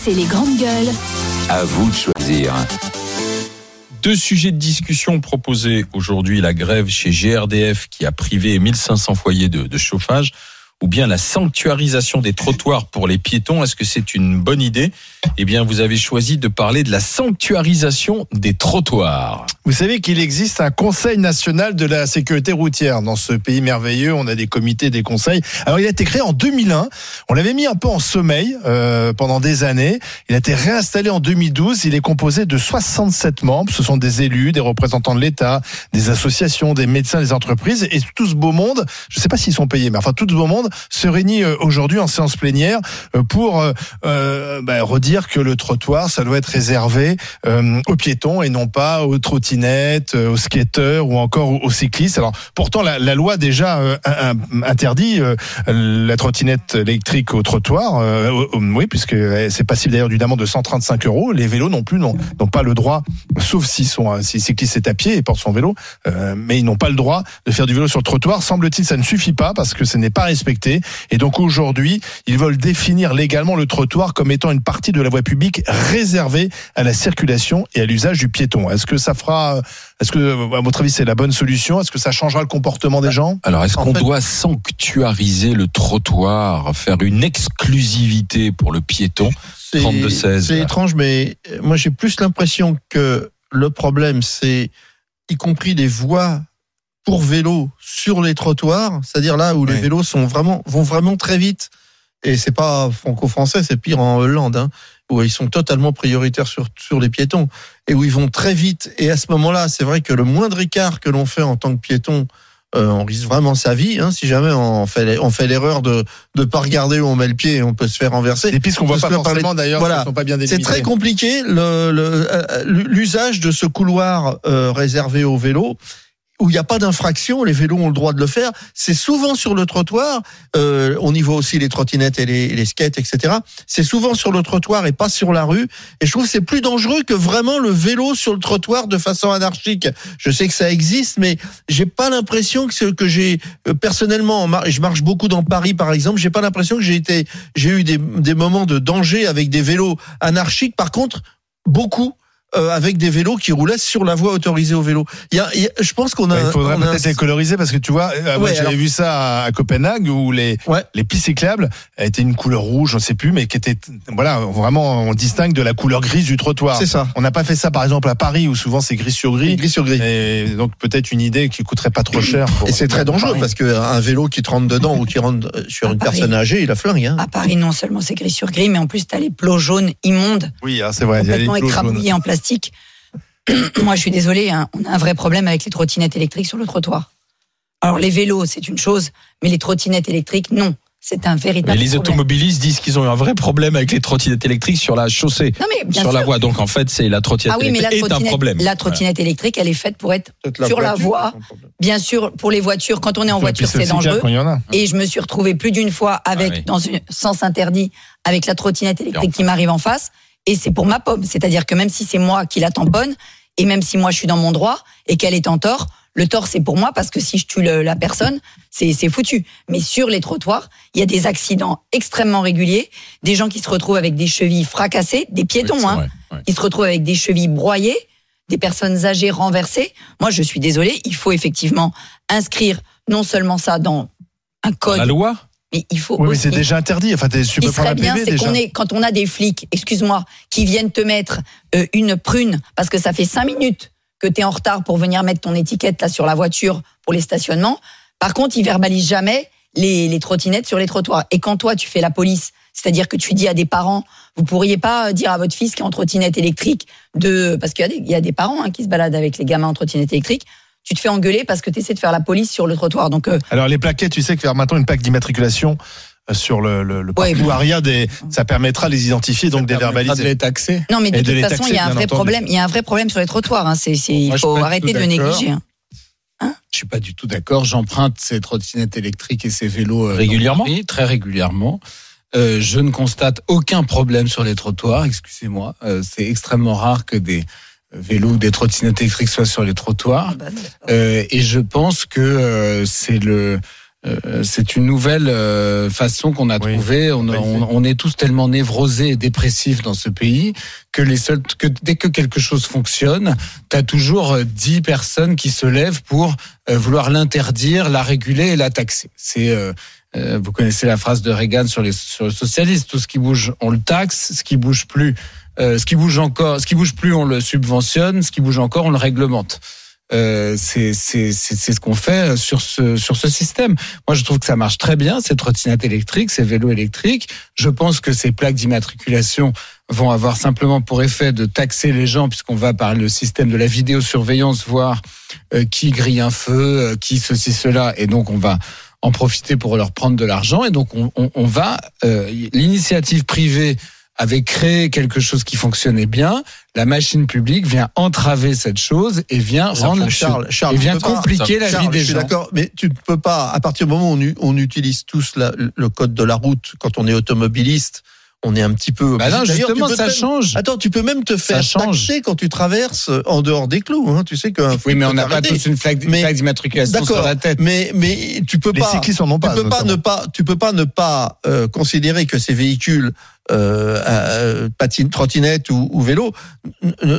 RMC les grandes gueules. À vous de choisir. Deux sujets de discussion proposés aujourd'hui, la grève chez GRDF qui a privé 1500 foyers de, de chauffage ou bien la sanctuarisation des trottoirs pour les piétons. Est-ce que c'est une bonne idée? Eh bien, vous avez choisi de parler de la sanctuarisation des trottoirs. Vous savez qu'il existe un Conseil national de la sécurité routière. Dans ce pays merveilleux, on a des comités, des conseils. Alors, il a été créé en 2001. On l'avait mis un peu en sommeil euh, pendant des années. Il a été réinstallé en 2012. Il est composé de 67 membres. Ce sont des élus, des représentants de l'État, des associations, des médecins, des entreprises. Et tout ce beau monde, je ne sais pas s'ils sont payés, mais enfin, tout ce beau monde se réunit euh, aujourd'hui en séance plénière euh, pour euh, bah, redire que le trottoir, ça doit être réservé aux piétons et non pas aux trottinettes, aux skateurs ou encore aux cyclistes. Alors pourtant, la, la loi déjà interdit la trottinette électrique au trottoir. oui, puisque c'est passible d'ailleurs d'une amende de 135 euros. Les vélos non plus n'ont pas le droit, sauf s'ils sont si cycliste est à pied et porte son vélo, mais ils n'ont pas le droit de faire du vélo sur le trottoir. Semble-t-il, ça ne suffit pas parce que ce n'est pas respecté et donc aujourd'hui, ils veulent définir légalement le trottoir comme étant une partie de la voie publique réservée à la circulation et à l'usage du piéton. Est-ce que ça fera, est-ce que, à votre avis, c'est la bonne solution? Est-ce que ça changera le comportement des gens? Alors, est-ce qu'on doit sanctuariser le trottoir, faire une exclusivité pour le piéton? 32-16 C'est étrange, mais moi j'ai plus l'impression que le problème, c'est y compris les voies pour vélo sur les trottoirs, c'est-à-dire là où les vélos sont vraiment, vont vraiment très vite. Et c'est pas franco-français, c'est pire en Hollande, hein, où ils sont totalement prioritaires sur, sur les piétons et où ils vont très vite. Et à ce moment-là, c'est vrai que le moindre écart que l'on fait en tant que piéton, euh, on risque vraiment sa vie. Hein, si jamais on fait, on fait l'erreur de ne pas regarder où on met le pied, on peut se faire renverser. Des pistes qu'on voit pas forcément d'ailleurs, voilà. sont pas bien C'est très compliqué euh, l'usage de ce couloir euh, réservé aux vélos où il n'y a pas d'infraction, les vélos ont le droit de le faire. C'est souvent sur le trottoir. Euh, on y voit aussi les trottinettes et les, les skates, etc. C'est souvent sur le trottoir et pas sur la rue. Et je trouve que c'est plus dangereux que vraiment le vélo sur le trottoir de façon anarchique. Je sais que ça existe, mais j'ai pas l'impression que ce que j'ai euh, personnellement, je marche beaucoup dans Paris par exemple, j'ai pas l'impression que j'ai été, j'ai eu des, des moments de danger avec des vélos anarchiques. Par contre, beaucoup euh, avec des vélos qui roulaient sur la voie autorisée au vélo. Il y a, je pense qu'on a. Il faudrait peut-être les coloriser parce que tu vois, euh, moi j'avais vu ça à, Copenhague où les les pistes cyclables étaient une couleur rouge, je ne sais plus, mais qui était voilà vraiment on distingue de la couleur grise du trottoir. C'est ça. On n'a pas fait ça par exemple à Paris où souvent c'est gris sur gris. Gris sur gris. Et donc peut-être une idée qui coûterait pas trop cher. et c'est très dangereux parce qu'un vélo qui te rentre dedans ou qui rentre sur une personne âgée, il a flingue. Hein. À Paris, non seulement c'est gris sur gris, mais en plus tu as les plots jaunes immondes. Oui, ah, c'est vrai. Complètement écrabouillés en plastique Moi, je suis désolée, hein, on a un vrai problème avec les trottinettes électriques sur le trottoir. Alors, les vélos, c'est une chose, mais les trottinettes électriques, non. C'est un véritable. Mais les automobilistes disent qu'ils ont eu un vrai problème avec les trottinettes électriques sur la chaussée, non mais sur la voie. Donc en fait, c'est la trottinette ah oui, mais la est un problème. La trottinette électrique, elle est faite pour être sur la voie. Bien sûr, pour les voitures, quand on est en voiture, c'est dangereux. Et je me suis retrouvée plus d'une fois avec ah dans un sens interdit avec la trottinette électrique qui m'arrive en face et c'est pour ma pomme. C'est-à-dire que même si c'est moi qui la tamponne, et même si moi je suis dans mon droit et qu'elle est en tort, le tort c'est pour moi parce que si je tue la personne, c'est foutu. Mais sur les trottoirs, il y a des accidents extrêmement réguliers, des gens qui se retrouvent avec des chevilles fracassées, des piétons, hein, qui se retrouvent avec des chevilles broyées, des personnes âgées renversées. Moi, je suis désolée, il faut effectivement inscrire non seulement ça dans un code. La loi? Mais il faut. Oui, mais c'est déjà interdit. Enfin, tu peux serait bien, c'est qu'on est quand on a des flics, excuse-moi, qui viennent te mettre euh, une prune parce que ça fait cinq minutes que tu es en retard pour venir mettre ton étiquette là sur la voiture pour les stationnements. Par contre, ils verbalisent jamais les, les trottinettes sur les trottoirs. Et quand toi, tu fais la police, c'est-à-dire que tu dis à des parents, vous pourriez pas dire à votre fils qui est en trottinette électrique de, parce qu'il y, y, a des parents hein, qui se baladent avec les gamins en trottinette électrique, tu te fais engueuler parce que tu essaies de faire la police sur le trottoir. Donc, euh, Alors les plaquettes, tu sais que faire maintenant une plaque d'immatriculation euh, sur le, le, le parcours arrière des, ça permettra de les identifier donc des verbaliser. De les taxer. Non mais de, toute façon il y a un vrai problème, il y a un vrai problème sur les trottoirs. Hein. C'est, il faut arrêter de négliger. Hein. Hein je suis pas du tout d'accord. J'emprunte ces trottinettes électriques et ces vélos euh, régulièrement, très régulièrement. Euh, je ne constate aucun problème sur les trottoirs. Excusez-moi, euh, c'est extrêmement rare que des vélos ou des trottinettes électriques soient sur les trottoirs. Ah bah, euh, et je pense que euh, c'est le euh, c'est une nouvelle euh, façon qu'on a trouvée. On, on, est tous tellement névrosés et dépressifs dans ce pays que les seuls, que dès que quelque chose fonctionne, tu as toujours euh, dix personnes qui se lèvent pour vouloir l'interdire, la réguler et la taxer. C'est vous connaissez la phrase de Reagan sur les, sur les socialistes tout ce qui bouge, on le taxe, ce qui bouge plus, ce qui bouge encore, ce qui bouge plus, on le subventionne, ce qui bouge encore, on le réglemente. Euh, c'est ce qu'on fait sur ce sur ce système. Moi, je trouve que ça marche très bien ces trottinettes électriques, ces vélos électriques. Je pense que ces plaques d'immatriculation vont avoir simplement pour effet de taxer les gens puisqu'on va par le système de la vidéosurveillance voir euh, qui grille un feu, euh, qui ceci cela, et donc on va en profiter pour leur prendre de l'argent et donc on, on, on va l'initiative privée avait créé quelque chose qui fonctionnait bien, la machine publique vient entraver cette chose et vient rendre Charles, Charles, et vient compliquer la vie des je suis gens. D'accord, mais tu ne peux pas. À partir du moment où on, utilise tous le code de la route quand on est automobiliste, on est un petit peu. Bah non, justement, ça change. Attends, tu peux même te faire taxer quand tu traverses en dehors des clous. Hein. Tu sais que. Oui, mais on n'a pas tous une flaque d'immatriculation sur la tête. Mais mais tu peux Les pas. cyclistes en ont pas. Tu peux pas ne pas. Tu peux pas ne pas euh, considérer que ces véhicules euh, euh, patine, trottinette ou, ou vélo ne,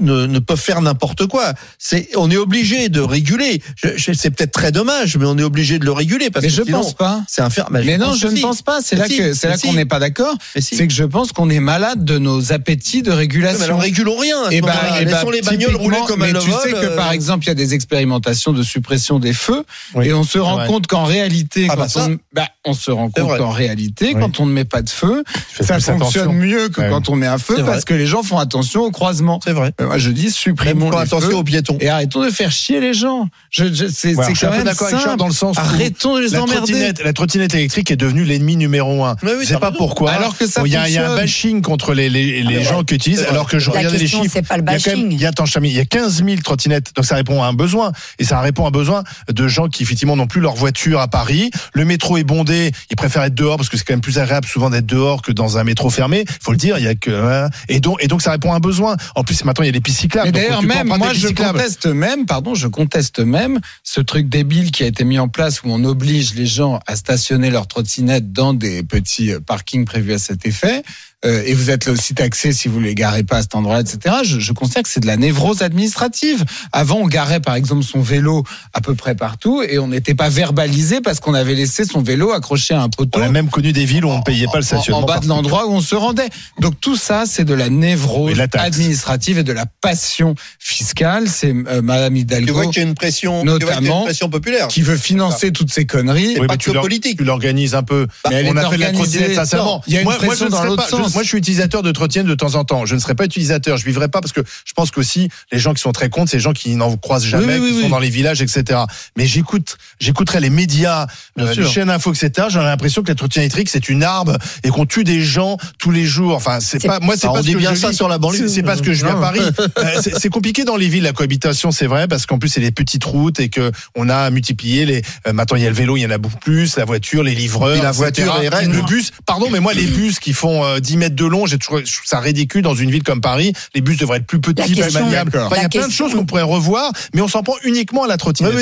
ne, ne, peuvent faire n'importe quoi. C'est, on est obligé de réguler. c'est peut-être très dommage, mais on est obligé de le réguler parce mais que je pense pas. C'est un Mais, mais non, je ne pense pas. C'est là que c'est là qu'on n'est pas d'accord. C'est que je pense qu'on est malade de nos appétits de régulation. Mais alors régulons rien. Et bah, et bah, laissons les bagnoles rouler comme mais elles tu sais que par euh, exemple, il y a des expérimentations de suppression des feux et on se rend compte qu'en réalité, ah, quand bah on, bah, on se rend compte qu'en réalité, quand on ne met pas de feu, ça fonctionne mieux que quand on met un feu parce que les gens font attention au croisement. C'est vrai. Euh, moi, je dis supprimons les attention aux piétons et arrêtons de faire chier les gens. Je, je c'est ouais, quand même d'accord avec dans le sens arrêtons de les la emmerder. Trottinette, la trottinette électrique est devenue l'ennemi numéro un. Oui, sais pas pourquoi. Alors que ça il y, a, il y a un bashing contre les, les, les gens qui utilisent. Alors que je la regardais les chiffres. C'est pas le bashing. Il y a, il y a 15 000 trottinettes, donc ça répond à un besoin. Et ça répond à un besoin de gens qui effectivement n'ont plus leur voiture à Paris. Le métro est bondé. Ils préfèrent être dehors parce que c'est quand même plus agréable souvent d'être dehors que dans un métro fermé. Faut le dire. Il y a que hein. et donc et donc ça répond à un besoin. En plus maintenant il y a des pistes cyclables. D'ailleurs même moi je conteste même pardon je conteste même ce truc débile qui a été mis en place où on oblige les gens à stationner leur trottinette dans des petits parkings prévus à cet effet. Euh, et vous êtes là aussi taxé si vous les garez pas à cet endroit, etc. Je, je considère que c'est de la névrose administrative. Avant, on garait par exemple son vélo à peu près partout et on n'était pas verbalisé parce qu'on avait laissé son vélo accroché à un poteau. On a même connu des villes où on ne payait pas le stationnement. En, bas de l'endroit où on se rendait. Donc tout ça, c'est de la névrose administrative et de la passion fiscale. C'est euh, Madame Hidalgo. Tu vois qu'il y a une pression, notamment, une pression populaire. Qui veut financer toutes ces conneries. Oui, pas que politique. Tu l'organises un peu. Bah, mais on a fait de la trottinette sincèrement. Il y a une moi, pression dans l'autre sens. Moi, je suis utilisateur de trottinette de temps en temps. Je ne serais pas utilisateur. Je vivrais pas parce que je pense qu'aussi les gens qui sont très contre, c'est les gens qui n'en croisent jamais, qui sont dans les villages, etc. Mais j'écoute, j'écouterai les médias, euh, les chaînes info, etc. J'ai l'impression que la trottinette électrique c'est une arme et qu'on tue des gens tous les jours. Enfin, c'est pas, moi, c'est pas ce que bien je ça sur la banlieue. C'est parce que je viens à Paris. Euh, c'est compliqué dans les villes la cohabitation, c'est vrai, parce qu'en plus c'est des petites routes et que on a multiplié les. Euh, maintenant il y a le vélo, il y en a beaucoup plus, la voiture, les livreurs, la voiture, le bus. Pardon, mais moi les bus qui font 10 mètres de long, j'ai toujours ça ridicule dans une ville comme Paris. Les bus devraient être plus petits, plus maniables. il y a plein de choses qu'on pourrait revoir, mais on s'en prend uniquement à la trottinette.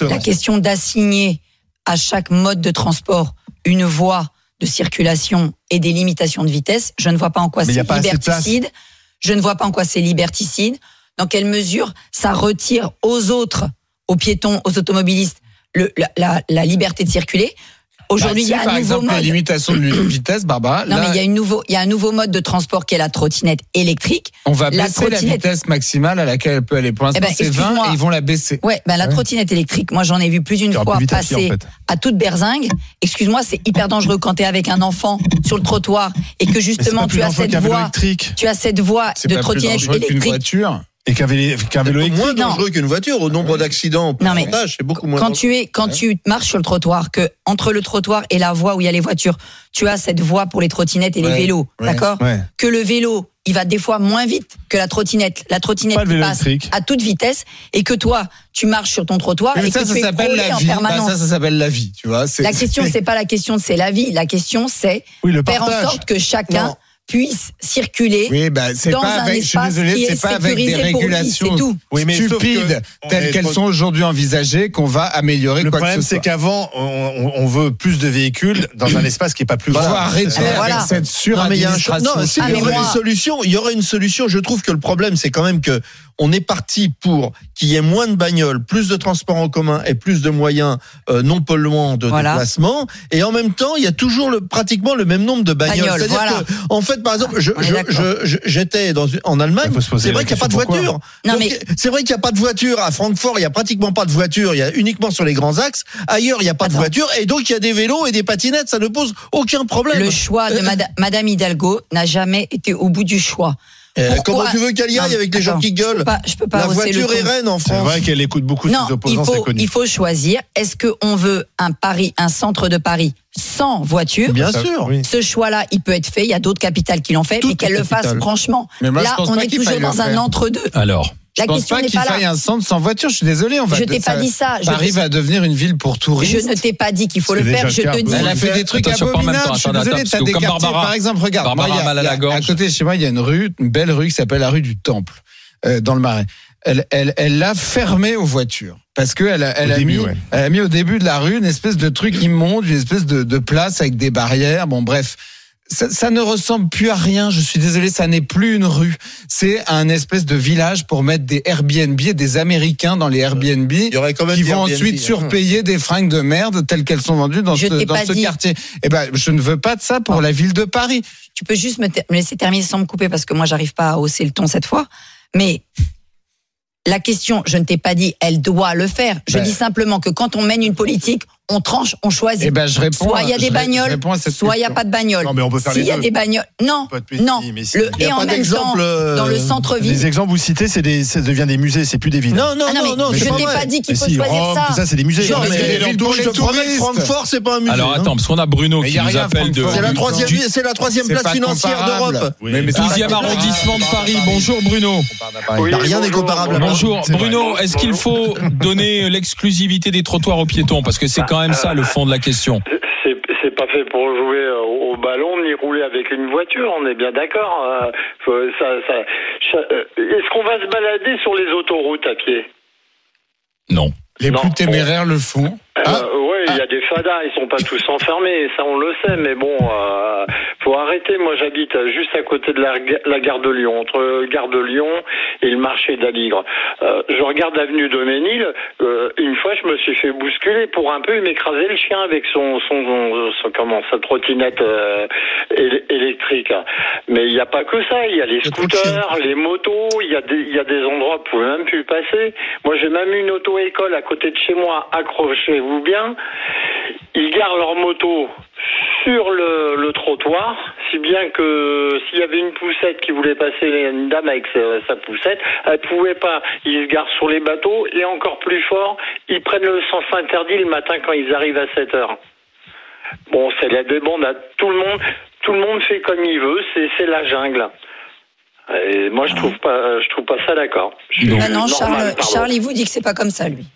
La question d'assigner à chaque mode de transport une voie de circulation et des limitations de vitesse, je ne vois pas en quoi c'est liberticide. Je ne vois pas en quoi c'est liberticide. Dans quelle mesure ça retire aux autres, aux piétons, aux automobilistes, le, la, la liberté de circuler Aujourd'hui, bah, il y a un nouveau mode. La limitation de vitesse, Barbara. Non, mais il y a une nouveau, il y a un nouveau mode de transport qui est la trottinette électrique. On va baisser la vitesse maximale à laquelle elle peut aller. Pour l'instant, eh ben, c'est 20 et ils vont la baisser. Ouais, ben la trottinette électrique, moi j'en ai vu plus d'une fois passer à toute berzingue. Excuse-moi, c'est hyper dangereux quand tu es avec un enfant sur le trottoir et que justement tu as cette voie, tu as cette voie de trottinette électrique. Et qu'un vélo, vélo électrique. moins dangereux qu'une voiture. Au nombre d'accidents, c'est beaucoup moins. Quand tu es, quand tu marches sur le trottoir, que entre le trottoir et la voie où il y a les voitures, tu as cette voie pour les trottinettes et les vélos, d'accord Que le vélo, il va des fois moins vite que la trottinette. La trottinette passe à toute vitesse et que toi, tu marches sur ton trottoir et ça, que ça tu es la en vie. permanence. Bah, ça, ça s'appelle la vie, tu vois. La question, c'est pas la question, c'est la vie. La question, c'est faire en sorte que chacun puisse circuler oui, bah, c'est dans pas un avec, espace je suis désolé, qui est pas avec des sécurisé pour lui, régulations c'est tout. Oui, mais stupides que telles qu'elles trop- sont aujourd'hui envisagées qu'on va améliorer Le quoi problème, que ce c'est soit. qu'avant, on, on veut plus de véhicules dans un espace qui est pas plus grand. arrêter Ah ben voilà. avec cette Non, mais il y a un cho- suradministration. Non, s'il Ah, y aurait moi- une solution, il y aurait une solution. Je trouve que le problème, c'est quand même que on est parti pour qu'il y ait moins de bagnoles, plus de transports en commun et plus de moyens euh, non polluants de Voilà. déplacement. Et en même temps, il y a toujours le, pratiquement le même nombre de bagnoles. Bagnoles, C'est-à-dire voilà. que, en fait, par exemple, je, On est je- je- j'étais dans en Allemagne. C'est vrai qu'il n'y a pas de voiture. C'est vrai qu'il n'y a pas de voiture à Francfort. Il n'y a pratiquement pas de voiture. Il y a uniquement sur les grands axes. Ailleurs, il n'y a pas de voiture. Et donc, il y a des vélos et des patinettes. Ça ne pose aucun problème. Le choix de Euh, Mada- Madame Hidalgo n'a jamais été au bout du choix. Euh, comment tu veux qu'elle y aille avec les gens qui Je gueulent peux pas, je peux pas La le voiture est reine en C'est France. vrai qu'elle écoute beaucoup Non, ses il opposants, c'est connu. il faut choisir. Est-ce qu'on veut un Paris, un centre de Paris sans voiture? Bien Ça, sûr. oui. Ce choix-là, il peut être fait. Il y a d'autres capitales qui l'ont fait, Toutes mais qu'elles les le fassent franchement. Mais moi, je Là, on est toujours dans un entre-deux. Alors, La Je pense question pas qu'il pas faille là. un centre sans voiture. Je suis désolé. On va Je t'ai pas dit ça. Je Paris va devenir une ville pour Je touristes. ne t'ai pas dit qu'il faut le faire. Je te dis. Elle a fait des trucs abominables. Je suis désolé. attends, T'as des quartiers, Barbara- par exemple, regarde. Barbara moi, il y a- mal à côté de chez moi, il y a une rue, une belle rue qui s'appelle la rue du Temple, euh, dans le Marais. Elle, elle, elle l'a fermée aux voitures parce que elle a, elle Au a début, mis, ouais. elle a mis au début de la rue une espèce de truc immonde, une espèce de, de place avec des barrières. Bon, bref. Ça, ça ne ressemble plus à rien. Je suis désolé, ça n'est plus une rue. C'est un espèce de village pour mettre des Airbnb et des Américains dans les Airbnb Il y aurait quand même qui vont Airbnb, ensuite hein. surpayer des fringues de merde telles qu'elles sont vendues dans Je ce, dans quartier. Eh ben, je ne veux pas de ça pour la ville de Paris. Tu peux juste me, ter- me laisser terminer sans me couper parce que moi, j'arrive pas à hausser le ton cette fois. Mais la question, je ne t'ai pas dit, elle doit le faire. Je Ben. dis simplement que quand on mène une politique, on tranche, on choisit. Eh ben, je réponds. soit il y a je des je bagnoles, soit il n'y a pas de bagnoles. Non, mais on peut faire S'il les y a deux. des bagnoles, non, de petit, non. mais si. Le, Il y a et pas en même temps, euh, dans le centre-ville. Les exemples que vous citez, c'est des, ça devient des musées, c'est plus des villes. Non, non, Ah non, non, mais non, je c'est pas t'ai pas dit qu'il Mais faut si, choisir Rome, ça. tout ça, c'est des musées. Genre, mais mais les je touristes. Francfort, c'est pas un musée. alors attends, parce qu'on a Bruno Mais qui nous appelle de. C'est la troisième, c'est la troisième place pas financière d'Europe. Oui, Mais- mais c'est 12e pas arrondissement de Paris. Bonjour Bruno. Bah, rien n'est comparable à Bonjour. Bruno, est-ce qu'il faut donner l'exclusivité des trottoirs aux piétons Parce que c'est quand même ça le fond de la question. C'est pas fait pour jouer au, au ballon ni rouler avec une voiture, on est bien d'accord. euh, ça- ça- euh, Est-ce qu'on va se balader sur les autoroutes à pied? Non. Les Non. plus téméraires le font. Euh, Ah. Ouais, il y a des fadas, ils sont pas tous enfermés, ça on le sait, mais bon, euh, faut arrêter. Moi, j'habite juste à côté de la, la gare de Lyon, entre gare de Lyon et le marché d'Aligre. Euh, je regarde l'avenue de Ménil. euh, une fois, je me suis fait bousculer pour un peu, il m'écrasait le chien avec son, son, son- son- comment, sa trottinette euh, éle- électrique. Mais il n'y a pas que ça. Il y a les scooters, les motos. Il y a des, il y a des endroits où vous pouvez même plus passer. Moi, j'ai même une auto-école à côté de chez moi. Accrochez-vous bien. Ils garent leur moto sur le, le trottoir, si bien que s'il y avait une poussette qui voulait passer, une dame avec sa, sa poussette, elle pouvait pas. Ils se garent sur les bateaux et encore plus fort, ils prennent le sens interdit le matin quand ils arrivent à 7 heures. Bon, c'est la débande à tout le monde. Tout le monde fait comme il veut. C'est c'est la jungle. Et moi, je trouve pas, je trouve pas ça d'accord. Ah non, normal, Charles. Charles, il vous dit que c'est pas comme ça, lui.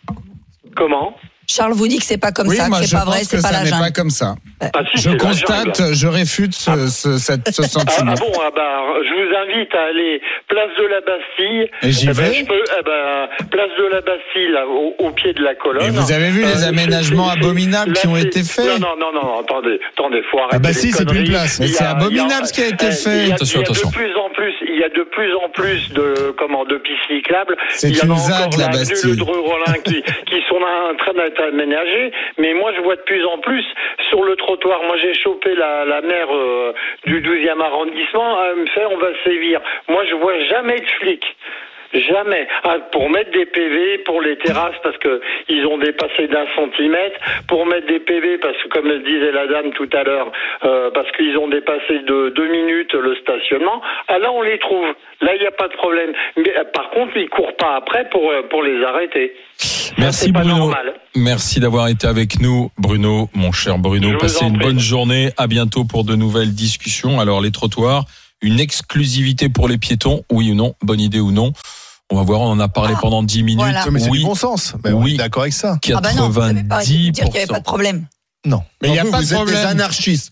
Comment? Charles vous dit que c'est pas comme oui, ça, moi que je c'est pas pense vrai, c'est pas la n'est pas jungle. comme ça. Ah, si, Je constate, jungle. je réfute ce, ce, cette- ce Ah, sentiment. ah bon, ah bah, je vous invite à aller place de la Bastille. Et j'y Eh ben, je peux, eh ben, place de la Bastille, là, au, au pied de la colonne. Et vous avez vu les Euh, aménagements abominables là, qui ont été faits Non, non, non, non, attendez, attendez, faut arrêter. Ah bah si, c'est plus une place. Mais Il y c'est a- abominable il y a- ce qui a été eh, fait. Il y a, Attention, il y a attention. de plus en plus, il y a de plus en plus de, comment, de pistes cyclables. C'est il y une a ZAD, encore la Bastille. Le Dreux-Rollin qui, qui sont en train d'être aménagés. Mais moi, je vois de plus en plus sur le trottoir. Moi, j'ai chopé la, la maire euh, du 12e arrondissement. Elle me fait, on va sévir. Moi, je vois jamais de flics. Jamais. Ah, pour mettre des PV pour les terrasses parce que ils ont dépassé d'un centimètre. Pour mettre des PV parce que comme le disait la dame tout à l'heure, euh, parce qu'ils ont dépassé de deux minutes le stationnement. Ah là on les trouve. Là il n'y a pas de problème. Euh, par contre ils courent pas après pour les arrêter. Merci Bruno. normal. Merci d'avoir été avec nous, Bruno, mon cher Je Bruno. vous Passez une prie. bonne journée. À bientôt pour de nouvelles discussions. Alors, les trottoirs, une exclusivité pour les piétons, oui ou non Bonne idée ou non On va voir, on en a parlé Ah, pendant 10 minutes. voilà. Mais c'est Oui, du bon sens. Ben, Oui. d'accord avec ça. Ah bah non, vous pas 90%. dire qu'il n'y avait pas de problème. Non. Mais il n'y a vous, pas vous de êtes des anarchistes.